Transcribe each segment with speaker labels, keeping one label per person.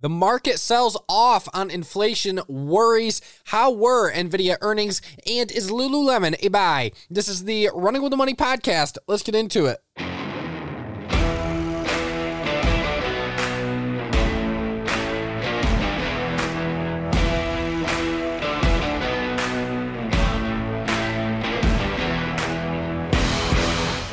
Speaker 1: The market sells off on inflation worries. How were Nvidia earnings? And is Lululemon a buy? This is the Running with the Money podcast. Let's get into it.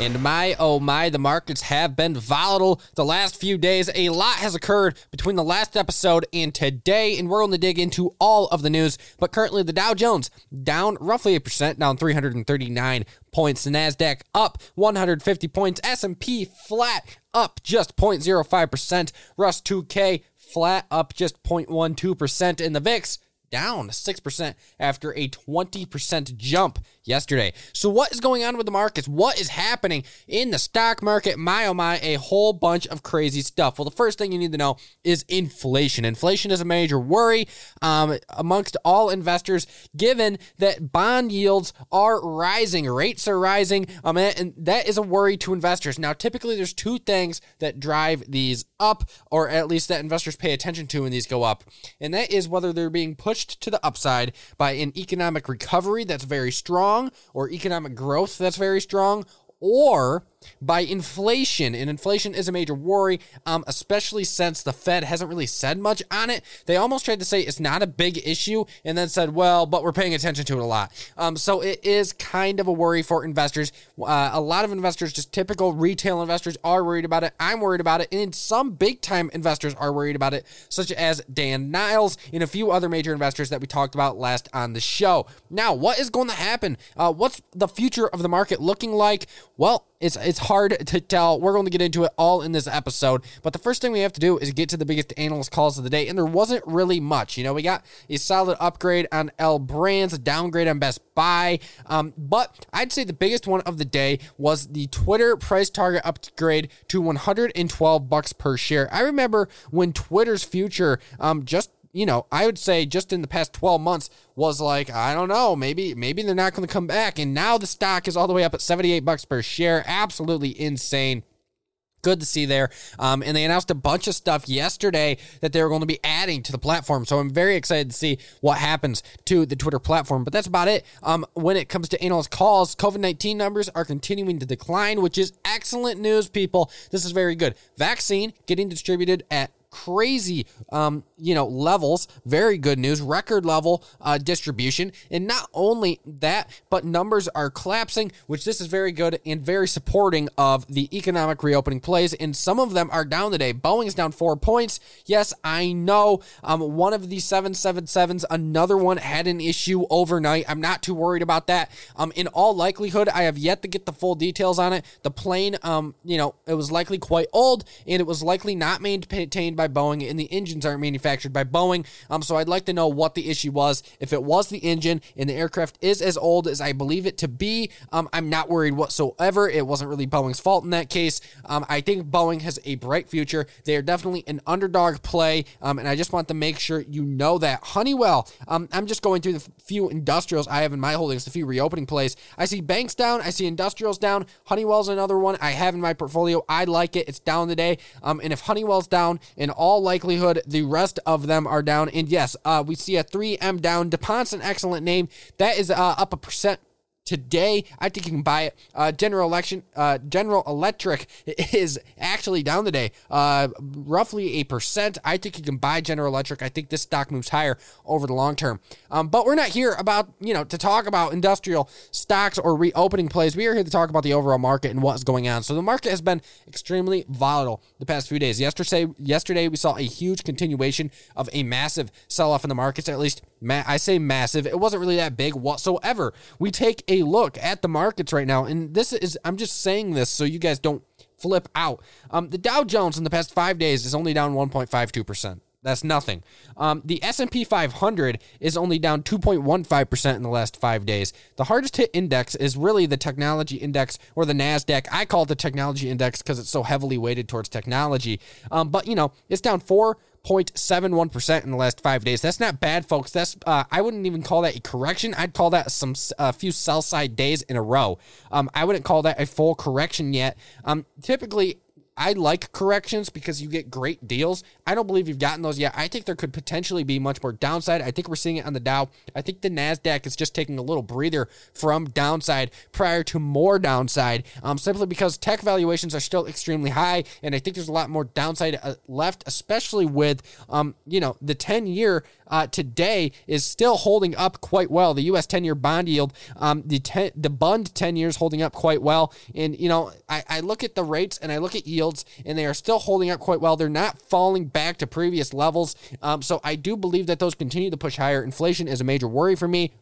Speaker 1: And my, oh my, the markets have been volatile the last few days. A lot has occurred between the last episode and today, and we're going to dig into all of the news. But currently, the Dow Jones down roughly a percent, down 339 points. The Nasdaq up 150 points. S&P flat, up just 0.05%. Russ 2K flat, up just 0.12%. And the VIX down 6% after a 20% jump yesterday. So, what is going on with the markets? What is happening in the stock market? My oh my, a whole bunch of crazy stuff. Well, the first thing you need to know is inflation. Inflation is a major worry um, amongst all investors, given that bond yields are rising, rates are rising, um, and that is a worry to investors. Now, typically, there's two things that drive these up, or at least that investors pay attention to when these go up, and that is whether they're being pushed to the upside by an economic recovery that's very strong strong or economic growth that's very strong or by inflation. And inflation is a major worry, um, especially since the Fed hasn't really said much on it. They almost tried to say it's not a big issue and then said, well, but we're paying attention to it a lot. Um, so it is kind of a worry for investors. Uh, a lot of investors, just typical retail investors, are worried about it. I'm worried about it. And some big time investors are worried about it, such as Dan Niles and a few other major investors that we talked about last on the show. Now, what is going to happen? Uh, what's the future of the market looking like? Well, it's it's hard to tell. We're going to get into it all in this episode, but the first thing we have to do is get to the biggest analyst calls of the day, and there wasn't really much. You know, we got a solid upgrade on L Brands, a downgrade on Best Buy, um, but I'd say the biggest one of the day was the Twitter price target upgrade to 112 bucks per share. I remember when Twitter's future um, just you know, I would say just in the past 12 months was like, I don't know, maybe maybe they're not going to come back. And now the stock is all the way up at 78 bucks per share. Absolutely insane. Good to see there. Um, and they announced a bunch of stuff yesterday that they were going to be adding to the platform. So I'm very excited to see what happens to the Twitter platform. But that's about it. Um, when it comes to analyst calls, COVID 19 numbers are continuing to decline, which is excellent news, people. This is very good. Vaccine getting distributed at crazy, um, you know, levels. Very good news, record level uh, distribution. And not only that, but numbers are collapsing, which this is very good and very supporting of the economic reopening plays. And some of them are down today. Boeing's down four points. Yes, I know. Um, one of the 777s, another one had an issue overnight. I'm not too worried about that. Um, in all likelihood, I have yet to get the full details on it. The plane, um, you know, it was likely quite old and it was likely not maintained by by Boeing and the engines aren't manufactured by Boeing. Um, so I'd like to know what the issue was. If it was the engine and the aircraft is as old as I believe it to be, um, I'm not worried whatsoever. It wasn't really Boeing's fault in that case. Um, I think Boeing has a bright future. They are definitely an underdog play, um, and I just want to make sure you know that. Honeywell, um, I'm just going through the few industrials I have in my holdings, the few reopening plays. I see banks down, I see industrials down. Honeywell's another one I have in my portfolio. I like it. It's down today. Um, and if Honeywell's down and all likelihood, the rest of them are down. And yes, uh, we see a 3M down. DuPont's an excellent name. That is uh, up a percent today. I think you can buy it. Uh, General Election, uh, General Electric is actually down today, uh, roughly a percent. I think you can buy General Electric. I think this stock moves higher over the long term. Um, but we're not here about you know to talk about industrial stocks or reopening plays. We are here to talk about the overall market and what's going on. So the market has been extremely volatile the past few days. Yesterday, yesterday we saw a huge continuation of a massive sell-off in the markets. At least I say massive. It wasn't really that big whatsoever. We take a look at the markets right now, and this is I'm just saying this so you guys don't flip out. Um, the Dow Jones in the past five days is only down 1.52 percent. That's nothing. Um, the S&P 500 is only down 2.15% in the last five days. The hardest hit index is really the technology index or the NASDAQ. I call it the technology index because it's so heavily weighted towards technology. Um, but, you know, it's down 4 0.71% in the last five days. That's not bad, folks. That's uh, I wouldn't even call that a correction. I'd call that some a few sell side days in a row. Um, I wouldn't call that a full correction yet. Um, typically I like corrections because you get great deals. I don't believe you've gotten those yet. I think there could potentially be much more downside. I think we're seeing it on the Dow. I think the Nasdaq is just taking a little breather from downside prior to more downside, um, simply because tech valuations are still extremely high, and I think there's a lot more downside uh, left, especially with um, you know the 10 year uh, today is still holding up quite well. The U.S. 10 year bond yield, um, the ten, the Bund 10 years holding up quite well, and you know I, I look at the rates and I look at yield and they are still holding up quite well. They're not falling back to previous levels. Um, so I do believe that those continue to push higher. Inflation is a major worry for me.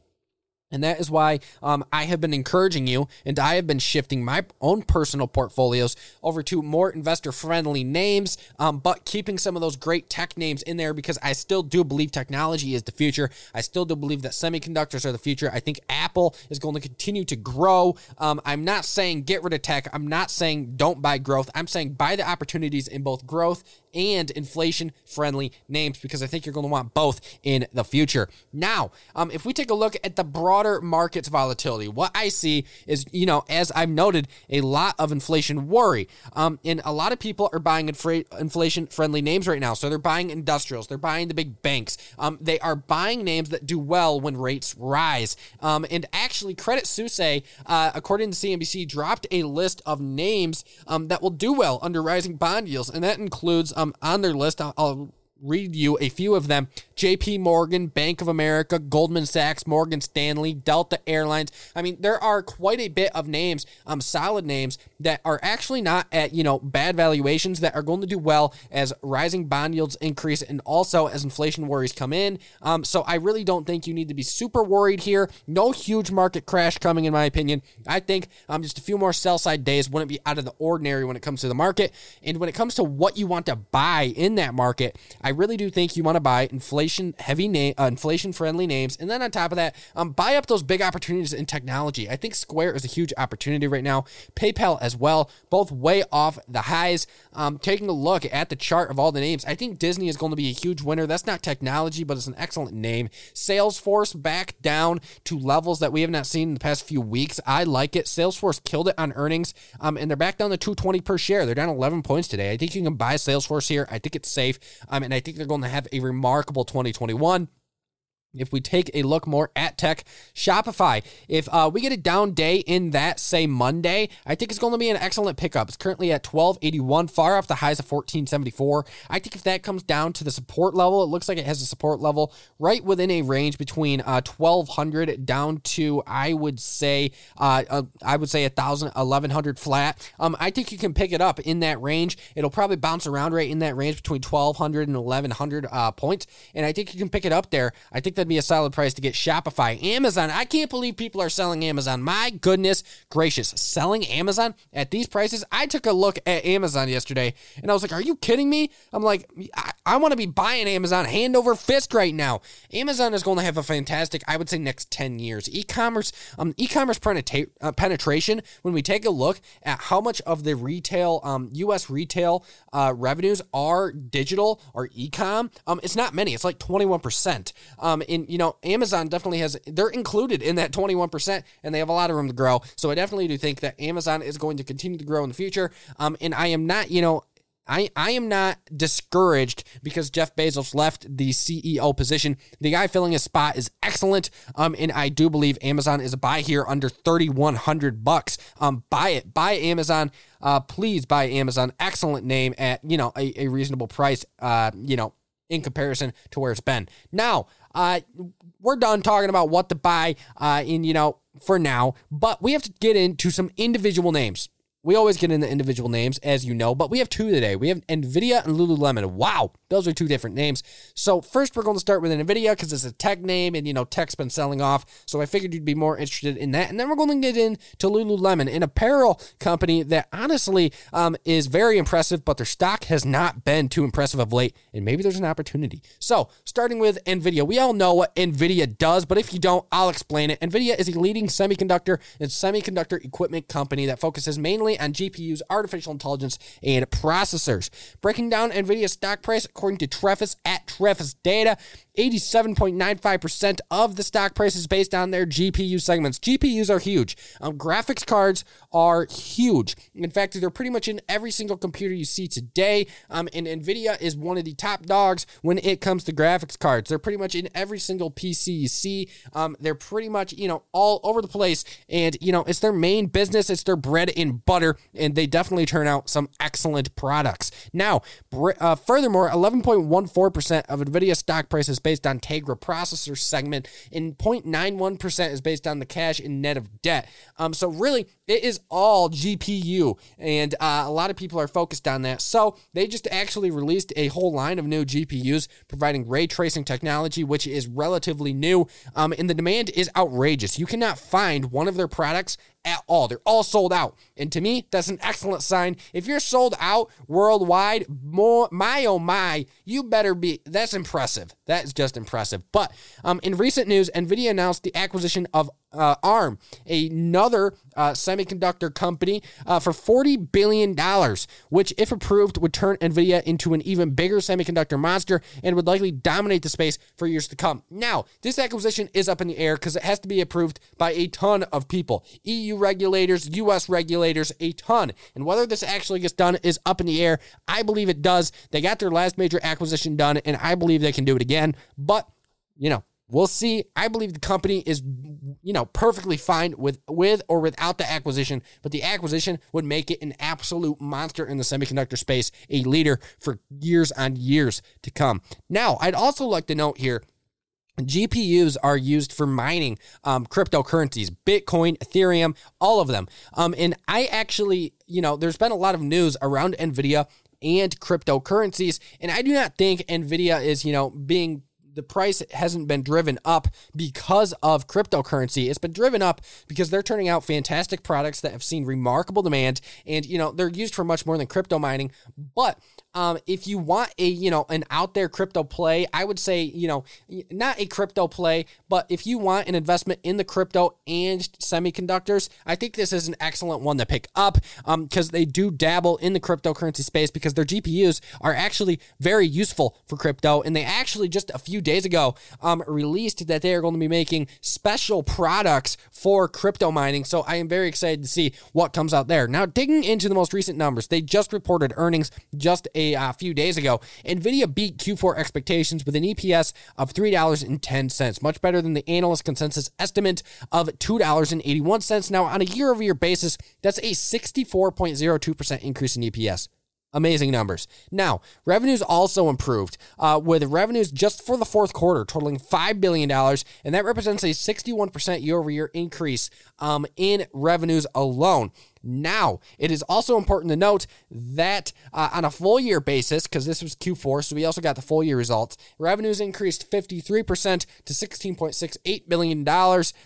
Speaker 1: And that is why um, I have been encouraging you and I have been shifting my own personal portfolios over to more investor friendly names, um, but keeping some of those great tech names in there because I still do believe technology is the future. I still do believe that semiconductors are the future. I think Apple is going to continue to grow. Um, I'm not saying get rid of tech. I'm not saying don't buy growth. I'm saying buy the opportunities in both growth and inflation friendly names because I think you're going to want both in the future. Now, um, if we take a look at the broader market's volatility, what I see is, you know, as I've noted, a lot of inflation worry. Um, and a lot of people are buying infra- inflation friendly names right now. So they're buying industrials, they're buying the big banks, um, they are buying names that do well when rates rise. Um, and actually, Credit Suisse, uh, according to CNBC, dropped a list of names um, that will do well under rising bond yields, and that includes um, on their list. I'll, I'll read you a few of them JP Morgan, Bank of America, Goldman Sachs, Morgan Stanley, Delta Airlines. I mean, there are quite a bit of names, um, solid names that are actually not at, you know, bad valuations that are going to do well as rising bond yields increase and also as inflation worries come in. Um, so I really don't think you need to be super worried here. No huge market crash coming, in my opinion. I think um, just a few more sell side days wouldn't be out of the ordinary when it comes to the market. And when it comes to what you want to buy in that market, I really do think you want to buy inflation inflation heavy name, uh, inflation friendly names, and then on top of that, um, buy up those big opportunities in technology. I think Square is a huge opportunity right now. PayPal as well, both way off the highs. Um, taking a look at the chart of all the names, I think Disney is going to be a huge winner. That's not technology, but it's an excellent name. Salesforce back down to levels that we have not seen in the past few weeks. I like it. Salesforce killed it on earnings, um, and they're back down to 220 per share. They're down 11 points today. I think you can buy Salesforce here. I think it's safe, um, and I think they're going to have a remarkable 20 2021. If we take a look more at tech, Shopify, if uh, we get a down day in that, say Monday, I think it's going to be an excellent pickup. It's currently at 1281, far off the highs of 1474. I think if that comes down to the support level, it looks like it has a support level right within a range between uh, 1200 down to, I would say, uh, uh, I would say 1000, 1100 flat. Um, I think you can pick it up in that range. It'll probably bounce around right in that range between 1200 and 1100 uh, points. And I think you can pick it up there. I think that'd be a solid price to get Shopify. Amazon, I can't believe people are selling Amazon. My goodness gracious, selling Amazon at these prices. I took a look at Amazon yesterday and I was like, are you kidding me? I'm like, I, I want to be buying Amazon hand over fist right now. Amazon is going to have a fantastic, I would say, next 10 years. E-commerce, um, e-commerce penetra- uh, penetration, when we take a look at how much of the retail, um, U.S. retail uh, revenues are digital or e-com, um, it's not many. It's like 21%. Um, in you know, Amazon definitely has they're included in that 21%, and they have a lot of room to grow. So I definitely do think that Amazon is going to continue to grow in the future. Um, and I am not, you know, I, I am not discouraged because Jeff Bezos left the CEO position. The guy filling his spot is excellent. Um, and I do believe Amazon is a buy here under 3100 bucks. Um, buy it. Buy Amazon. Uh, please buy Amazon. Excellent name at, you know, a, a reasonable price. Uh, you know, in comparison to where it's been. Now, uh, we're done talking about what to buy uh, in, you know, for now, but we have to get into some individual names. We always get into individual names, as you know, but we have two today. We have NVIDIA and Lululemon. Wow, those are two different names. So first, we're going to start with NVIDIA because it's a tech name, and you know, tech's been selling off. So I figured you'd be more interested in that. And then we're going to get into Lululemon, an apparel company that honestly um, is very impressive, but their stock has not been too impressive of late. And maybe there's an opportunity. So starting with NVIDIA, we all know what NVIDIA does, but if you don't, I'll explain it. NVIDIA is a leading semiconductor and semiconductor equipment company that focuses mainly primarily on GPUs, artificial intelligence, and processors. Breaking down NVIDIA's stock price, according to Trefis at Trefis Data, 87.95% of the stock price is based on their GPU segments. GPUs are huge. Um, graphics cards are huge. In fact, they're pretty much in every single computer you see today. Um, and NVIDIA is one of the top dogs when it comes to graphics cards. They're pretty much in every single PC you see. Um, they're pretty much, you know, all over the place. And, you know, it's their main business, it's their bread and butter. And they definitely turn out some excellent products. Now, uh, furthermore, 11.14% of NVIDIA stock prices based on Tegra processor segment, and 0.91% is based on the cash and net of debt. Um, so really, it is all GPU, and uh, a lot of people are focused on that. So they just actually released a whole line of new GPUs providing ray tracing technology, which is relatively new, um, and the demand is outrageous. You cannot find one of their products at all. They're all sold out. And to me, that's an excellent sign. If you're sold out worldwide, more my oh my, you better be that's impressive. That's just impressive. But um, in recent news, Nvidia announced the acquisition of uh, ARM, another uh, semiconductor company, uh, for $40 billion, which, if approved, would turn NVIDIA into an even bigger semiconductor monster and would likely dominate the space for years to come. Now, this acquisition is up in the air because it has to be approved by a ton of people EU regulators, US regulators, a ton. And whether this actually gets done is up in the air. I believe it does. They got their last major acquisition done, and I believe they can do it again. But, you know, We'll see. I believe the company is, you know, perfectly fine with with or without the acquisition, but the acquisition would make it an absolute monster in the semiconductor space, a leader for years on years to come. Now, I'd also like to note here GPUs are used for mining um, cryptocurrencies, Bitcoin, Ethereum, all of them. Um, and I actually, you know, there's been a lot of news around NVIDIA and cryptocurrencies, and I do not think NVIDIA is, you know, being the price hasn't been driven up because of cryptocurrency. It's been driven up because they're turning out fantastic products that have seen remarkable demand and you know they're used for much more than crypto mining. But um, if you want a you know an out there crypto play, I would say you know not a crypto play, but if you want an investment in the crypto and semiconductors, I think this is an excellent one to pick up because um, they do dabble in the cryptocurrency space because their GPUs are actually very useful for crypto, and they actually just a few days ago um, released that they are going to be making special products for crypto mining. So I am very excited to see what comes out there. Now digging into the most recent numbers, they just reported earnings just a a uh, few days ago. Nvidia beat Q4 expectations with an EPS of $3.10, much better than the analyst consensus estimate of $2.81. Now, on a year over year basis, that's a 64.02% increase in EPS. Amazing numbers. Now, revenues also improved, uh, with revenues just for the fourth quarter totaling $5 billion, and that represents a 61% year over year increase um, in revenues alone. Now, it is also important to note that uh, on a full year basis, because this was Q4, so we also got the full year results, revenues increased 53% to $16.68 billion.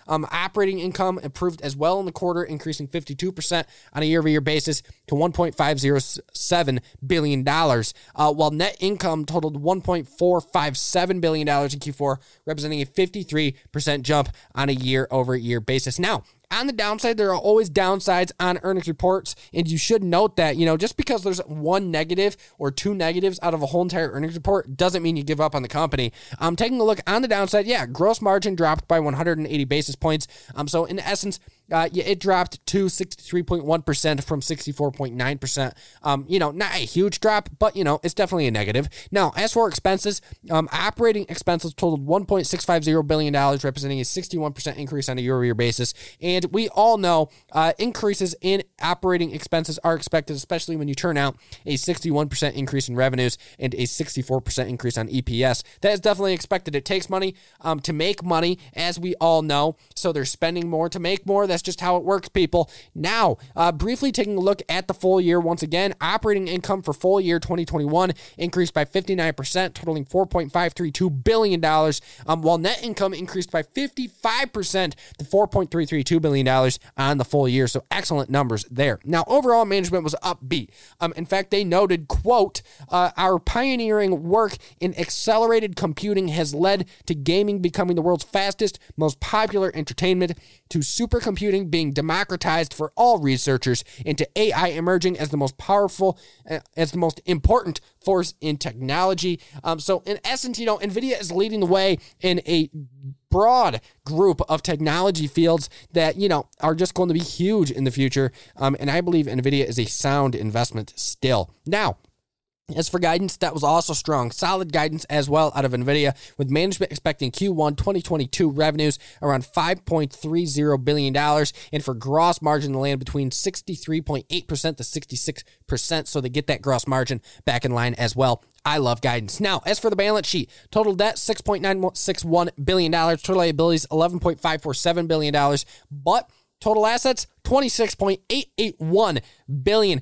Speaker 1: Um, operating income improved as well in the quarter, increasing 52% on a year over year basis to $1.507 billion, uh, while net income totaled $1.457 billion in Q4, representing a 53% jump on a year over year basis. Now, on the downside, there are always downsides on earnings reports, and you should note that, you know, just because there's one negative or two negatives out of a whole entire earnings report doesn't mean you give up on the company. Um, taking a look on the downside, yeah, gross margin dropped by 180 basis points. Um, so in essence, uh, yeah, it dropped to 63.1% from 64.9%. Um, you know, not a huge drop, but, you know, it's definitely a negative. Now, as for expenses, um, operating expenses totaled $1.650 billion, representing a 61% increase on a year over year basis. And we all know uh, increases in operating expenses are expected, especially when you turn out a 61% increase in revenues and a 64% increase on EPS. That is definitely expected. It takes money um, to make money, as we all know. So they're spending more to make more. That's just how it works, people. Now, uh, briefly taking a look at the full year once again, operating income for full year 2021 increased by 59%, totaling $4.532 billion, um, while net income increased by 55% to $4.332 billion on the full year. So excellent numbers there. Now, overall management was upbeat. Um, in fact, they noted, quote, uh, our pioneering work in accelerated computing has led to gaming becoming the world's fastest, most popular entertainment, to supercomputing computing being democratized for all researchers, into AI emerging as the most powerful, uh, as the most important force in technology. Um, so, in essence, you know, NVIDIA is leading the way in a broad group of technology fields that you know are just going to be huge in the future um, and i believe nvidia is a sound investment still now as for guidance, that was also strong. Solid guidance as well out of NVIDIA, with management expecting Q1 2022 revenues around $5.30 billion, and for gross margin to land between 63.8% to 66%. So they get that gross margin back in line as well. I love guidance. Now, as for the balance sheet, total debt $6.961 billion, total liabilities $11.547 billion, but total assets $26.881 billion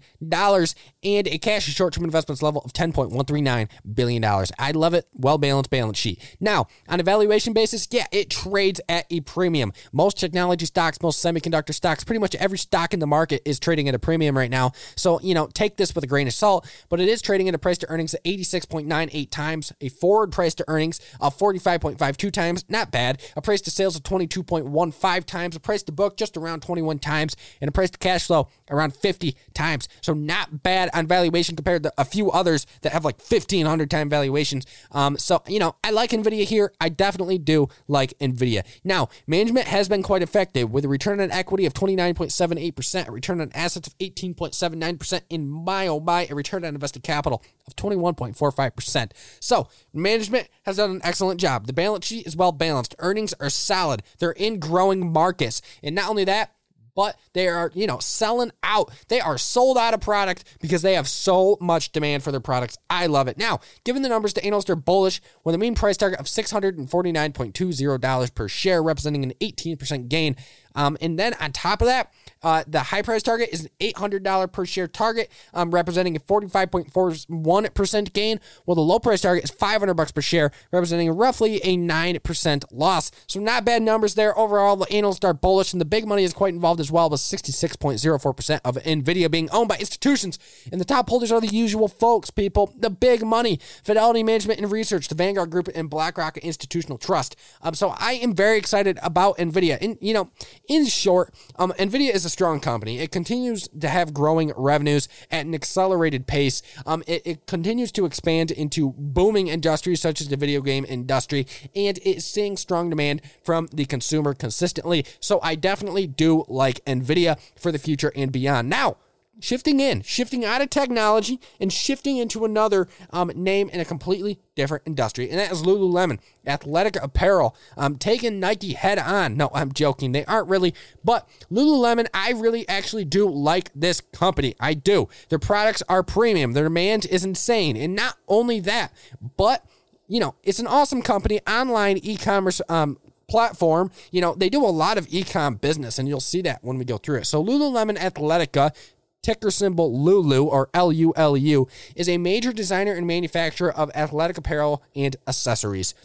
Speaker 1: and a cash and short-term investments level of $10.139 billion. I love it. Well-balanced balance sheet. Now, on a valuation basis, yeah, it trades at a premium. Most technology stocks, most semiconductor stocks, pretty much every stock in the market is trading at a premium right now. So, you know, take this with a grain of salt, but it is trading at a price to earnings at 86.98 times, a forward price to earnings of 45.52 times, not bad. A price to sales of 22.15 times, a price to book just around 21 times times and a price to cash flow around 50 times. So not bad on valuation compared to a few others that have like 1500 time valuations. Um, so, you know, I like NVIDIA here. I definitely do like NVIDIA. Now, management has been quite effective with a return on equity of 29.78%, a return on assets of 18.79%, in my oh my, a return on invested capital of 21.45%. So, management has done an excellent job. The balance sheet is well balanced. Earnings are solid. They're in growing markets. And not only that, but they are, you know, selling out. They are sold out of product because they have so much demand for their products. I love it. Now, given the numbers, the analysts are bullish with a mean price target of $649.20 per share, representing an 18% gain. Um, and then on top of that, uh, the high price target is an $800 per share target, um, representing a 45.41% gain, while the low price target is 500 bucks per share, representing roughly a 9% loss. So not bad numbers there. Overall, the analysts are bullish, and the big money is quite involved as well, with 66.04% of NVIDIA being owned by institutions. And the top holders are the usual folks, people. The big money, Fidelity Management and Research, the Vanguard Group, and BlackRock Institutional Trust. Um, so I am very excited about NVIDIA. And, you know, in short, um, NVIDIA is a strong company. It continues to have growing revenues at an accelerated pace. Um, it, it continues to expand into booming industries such as the video game industry, and it's seeing strong demand from the consumer consistently. So I definitely do like NVIDIA for the future and beyond. Now, shifting in, shifting out of technology and shifting into another um, name in a completely different industry, and that is Lululemon, athletic apparel, um, taking Nike head on. No, I'm joking. They aren't really, but Lululemon, I really actually do like this company. I do. Their products are premium. Their demand is insane, and not only that, but you know, it's an awesome company, online e-commerce um, platform. You know, they do a lot of e-com business, and you'll see that when we go through it. So Lululemon Athletica ticker symbol Lulu or L U L U, is a major designer and manufacturer of athletic apparel and accessories.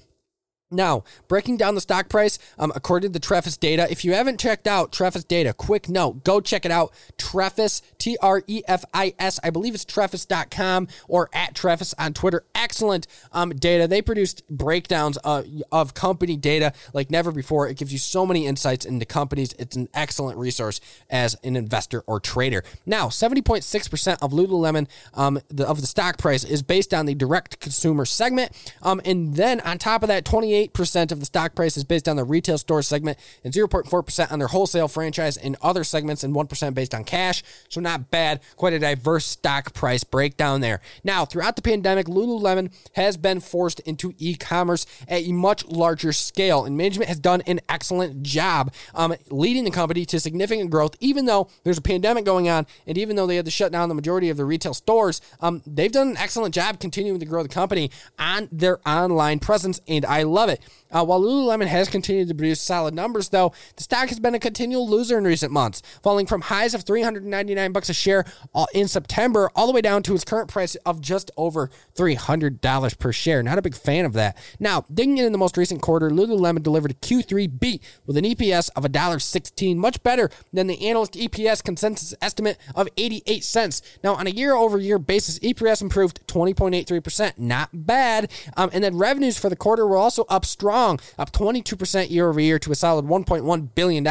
Speaker 1: Now, breaking down the stock price, um, according to the Trefis data, if you haven't checked out Trefis data, quick note, go check it out. Trefis, T R E F I S, I believe it's trefis.com or at Trefis on Twitter. Excellent um, data. They produced breakdowns of, of company data like never before. It gives you so many insights into companies. It's an excellent resource as an investor or trader. Now, 70.6% of Lululemon um, the, of the stock price is based on the direct consumer segment. Um, and then on top of that, 28 percent of the stock price is based on the retail store segment and 0.4% on their wholesale franchise and other segments and 1% based on cash. So not bad. Quite a diverse stock price breakdown there. Now, throughout the pandemic, Lululemon has been forced into e-commerce at a much larger scale and management has done an excellent job um, leading the company to significant growth, even though there's a pandemic going on and even though they had to shut down the majority of the retail stores, um, they've done an excellent job continuing to grow the company on their online presence and I love love it. Uh, while Lululemon has continued to produce solid numbers, though, the stock has been a continual loser in recent months, falling from highs of 399 bucks a share uh, in September all the way down to its current price of just over $300 per share. Not a big fan of that. Now, digging in the most recent quarter, Lululemon delivered a Q3 beat with an EPS of $1.16, much better than the analyst EPS consensus estimate of 88 cents. Now, on a year-over-year basis, EPS improved 20.83%, not bad. Um, and then revenues for the quarter were also up up strong, up 22% year over year to a solid $1.1 billion.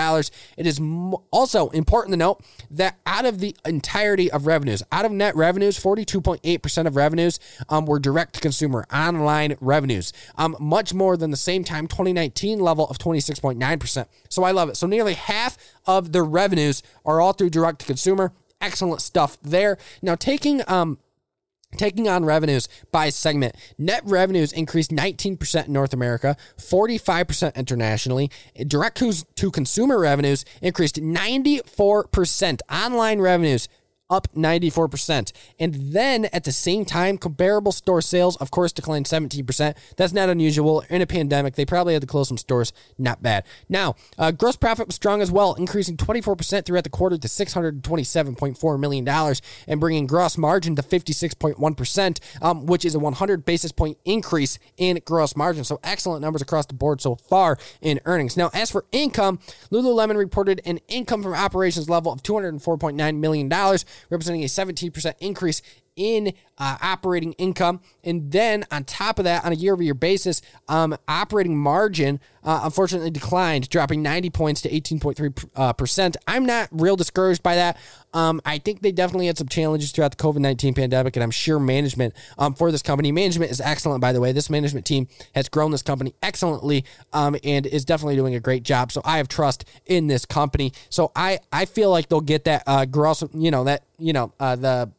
Speaker 1: It is also important to note that out of the entirety of revenues, out of net revenues, 42.8% of revenues um, were direct to consumer online revenues, um, much more than the same time 2019 level of 26.9%. So I love it. So nearly half of the revenues are all through direct to consumer. Excellent stuff there. Now, taking um, Taking on revenues by segment, net revenues increased 19% in North America, 45% internationally. Direct to consumer revenues increased 94%. Online revenues up 94%. And then at the same time, comparable store sales, of course, declined 17%. That's not unusual. In a pandemic, they probably had to close some stores. Not bad. Now, uh, gross profit was strong as well, increasing 24% throughout the quarter to $627.4 million and bringing gross margin to 56.1%, um, which is a 100 basis point increase in gross margin. So excellent numbers across the board so far in earnings. Now, as for income, Lululemon reported an income from operations level of $204.9 million representing a 17% increase in uh, operating income. And then on top of that, on a year over year basis, um, operating margin uh, unfortunately declined, dropping 90 points to 18.3%. Uh. I'm not real discouraged by that. Um, I think they definitely had some challenges throughout the COVID 19 pandemic, and I'm sure management um, for this company, management is excellent, by the way. This management team has grown this company excellently um, and is definitely doing a great job. So I have trust in this company. So I, I feel like they'll get that uh, gross, you know, that, you know, uh, the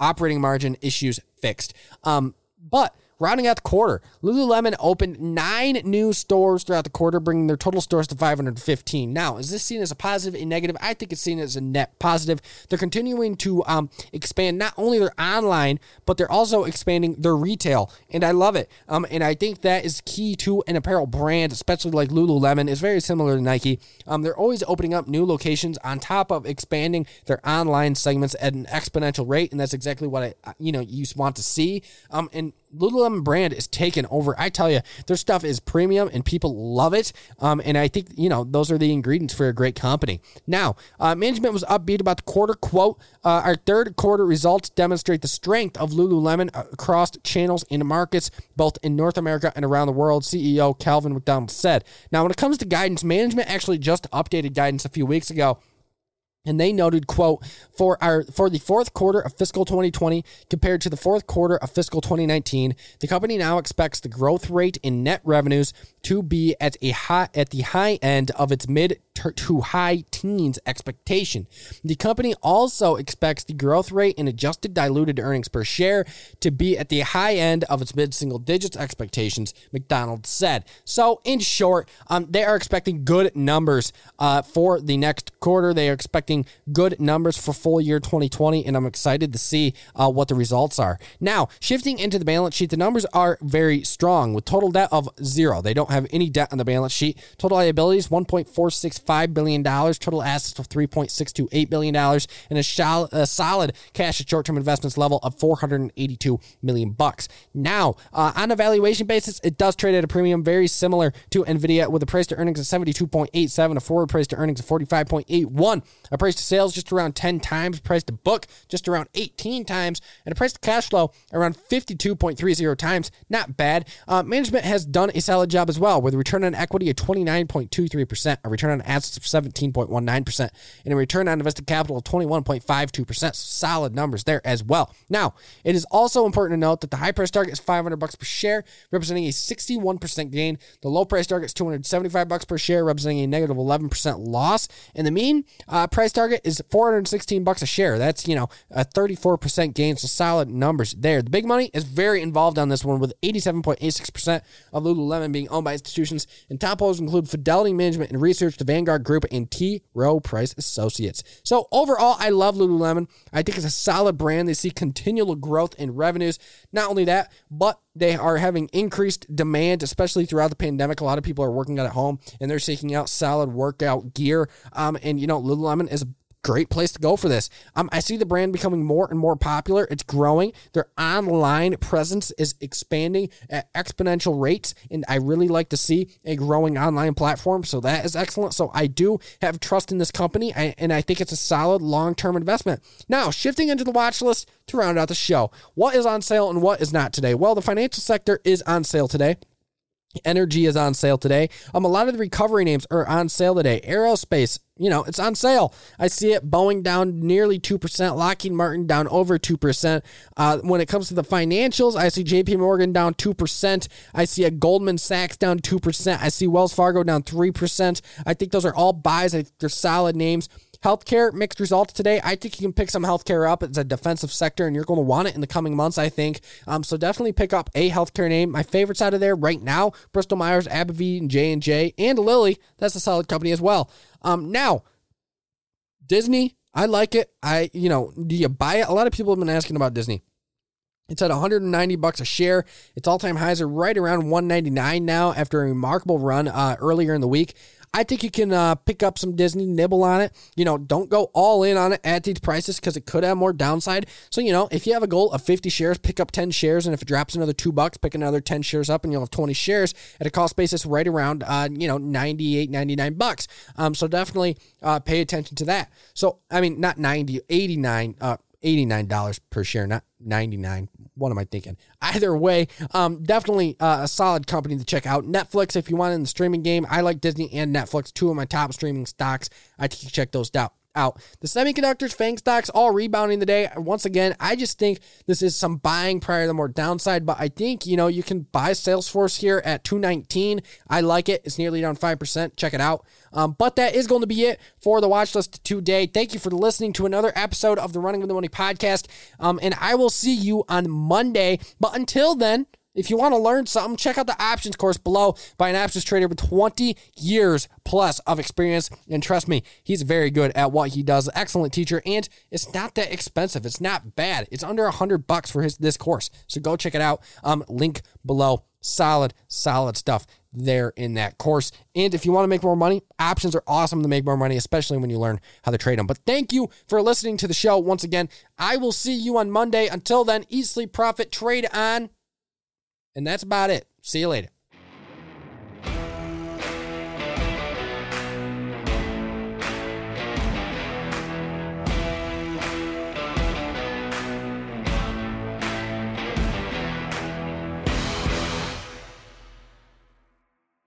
Speaker 1: operating margin issues fixed. Um, but Rounding out the quarter, Lululemon opened nine new stores throughout the quarter, bringing their total stores to 515. Now, is this seen as a positive, a negative? I think it's seen as a net positive. They're continuing to um, expand not only their online, but they're also expanding their retail, and I love it. Um, and I think that is key to an apparel brand, especially like Lululemon. It's very similar to Nike. Um, they're always opening up new locations on top of expanding their online segments at an exponential rate, and that's exactly what I, you know, you want to see. Um, and Lululemon brand is taken over. I tell you, their stuff is premium and people love it. Um, and I think, you know, those are the ingredients for a great company. Now, uh, management was upbeat about the quarter. Quote, uh, our third quarter results demonstrate the strength of Lululemon across channels and markets, both in North America and around the world, CEO Calvin McDonald said. Now, when it comes to guidance, management actually just updated guidance a few weeks ago and they noted, quote, for our for the fourth quarter of fiscal 2020 compared to the fourth quarter of fiscal 2019, the company now expects the growth rate in net revenues to be at a high at the high end of its mid to high teens expectation. The company also expects the growth rate in adjusted diluted earnings per share to be at the high end of its mid single digits expectations, McDonald said. So, in short, um, they are expecting good numbers uh, for the next quarter. They are expecting good numbers for full year 2020, and I'm excited to see uh, what the results are. Now, shifting into the balance sheet, the numbers are very strong with total debt of zero. They don't don't have any debt on the balance sheet. Total liabilities $1.465 billion, total assets of $3.628 billion, and a, shol- a solid cash and short term investments level of 482 million bucks. Now, uh, on a valuation basis, it does trade at a premium very similar to Nvidia with a price to earnings of 72.87, a forward price to earnings of 45.81, a price to sales just around 10 times, price to book just around 18 times, and a price to cash flow around 52.30 times. Not bad. Uh, management has done a solid job as with a return on equity of 29.23%, a return on assets of 17.19%, and a return on invested capital of 21.52%. Solid numbers there as well. Now, it is also important to note that the high price target is 500 bucks per share, representing a 61% gain. The low price target is 275 bucks per share, representing a negative 11% loss. And the mean uh, price target is 416 bucks a share. That's, you know, a 34% gain. So solid numbers there. The big money is very involved on this one with 87.86% of Lululemon being owned by institutions, and top holders include Fidelity Management and Research, the Vanguard Group, and T. Rowe Price Associates. So overall, I love Lululemon. I think it's a solid brand. They see continual growth in revenues. Not only that, but they are having increased demand, especially throughout the pandemic. A lot of people are working out at home and they're seeking out solid workout gear. Um, and you know, Lululemon is a great place to go for this. Um, I see the brand becoming more and more popular. It's growing. Their online presence is expanding at exponential rates, and I really like to see a growing online platform. So that is excellent. So I do have trust in this company, and I think it's a solid long term investment. Now, shifting into the watch list to round out the show, what is on sale and what is not today? Well, the financial sector is on sale today. Energy is on sale today. Um, a lot of the recovery names are on sale today. Aerospace, you know, it's on sale. I see it. Boeing down nearly 2%, Lockheed Martin down over 2%. Uh, when it comes to the financials, I see JP Morgan down 2%. I see a Goldman Sachs down 2%. I see Wells Fargo down 3%. I think those are all buys. I they're solid names. Healthcare, mixed results today. I think you can pick some healthcare up. It's a defensive sector, and you're going to want it in the coming months, I think. Um, so definitely pick up a healthcare name. My favorites out of there right now, Bristol Myers, AbbVie, and J&J, and Lilly. That's a solid company as well. Um, now, Disney, I like it. I, you know, do you buy it? A lot of people have been asking about Disney. It's at 190 bucks a share. Its all-time highs are right around 199 now after a remarkable run uh, earlier in the week. I think you can uh, pick up some Disney, nibble on it. You know, don't go all in on it at these prices because it could have more downside. So, you know, if you have a goal of 50 shares, pick up 10 shares. And if it drops another two bucks, pick another 10 shares up and you'll have 20 shares at a cost basis right around, uh, you know, 98, 99 bucks. Um, so definitely uh, pay attention to that. So, I mean, not 90, 89, uh, $89 per share, not 99 what am I thinking? Either way, um, definitely uh, a solid company to check out. Netflix, if you want in the streaming game, I like Disney and Netflix, two of my top streaming stocks. I think you check those out out. The semiconductors, FANG stocks, all rebounding today. Once again, I just think this is some buying prior to the more downside, but I think, you know, you can buy Salesforce here at 219. I like it. It's nearly down 5%. Check it out. Um, but that is going to be it for the watch list today. Thank you for listening to another episode of the Running with the Money podcast. Um, and I will see you on Monday. But until then, if you want to learn something, check out the options course below by an options trader with 20 years plus of experience. And trust me, he's very good at what he does. Excellent teacher, and it's not that expensive. It's not bad. It's under a hundred bucks for his this course. So go check it out. Um, link below. Solid, solid stuff there in that course. And if you want to make more money, options are awesome to make more money, especially when you learn how to trade them. But thank you for listening to the show once again. I will see you on Monday. Until then, eat, sleep, profit, trade on. And that's about it. See you later.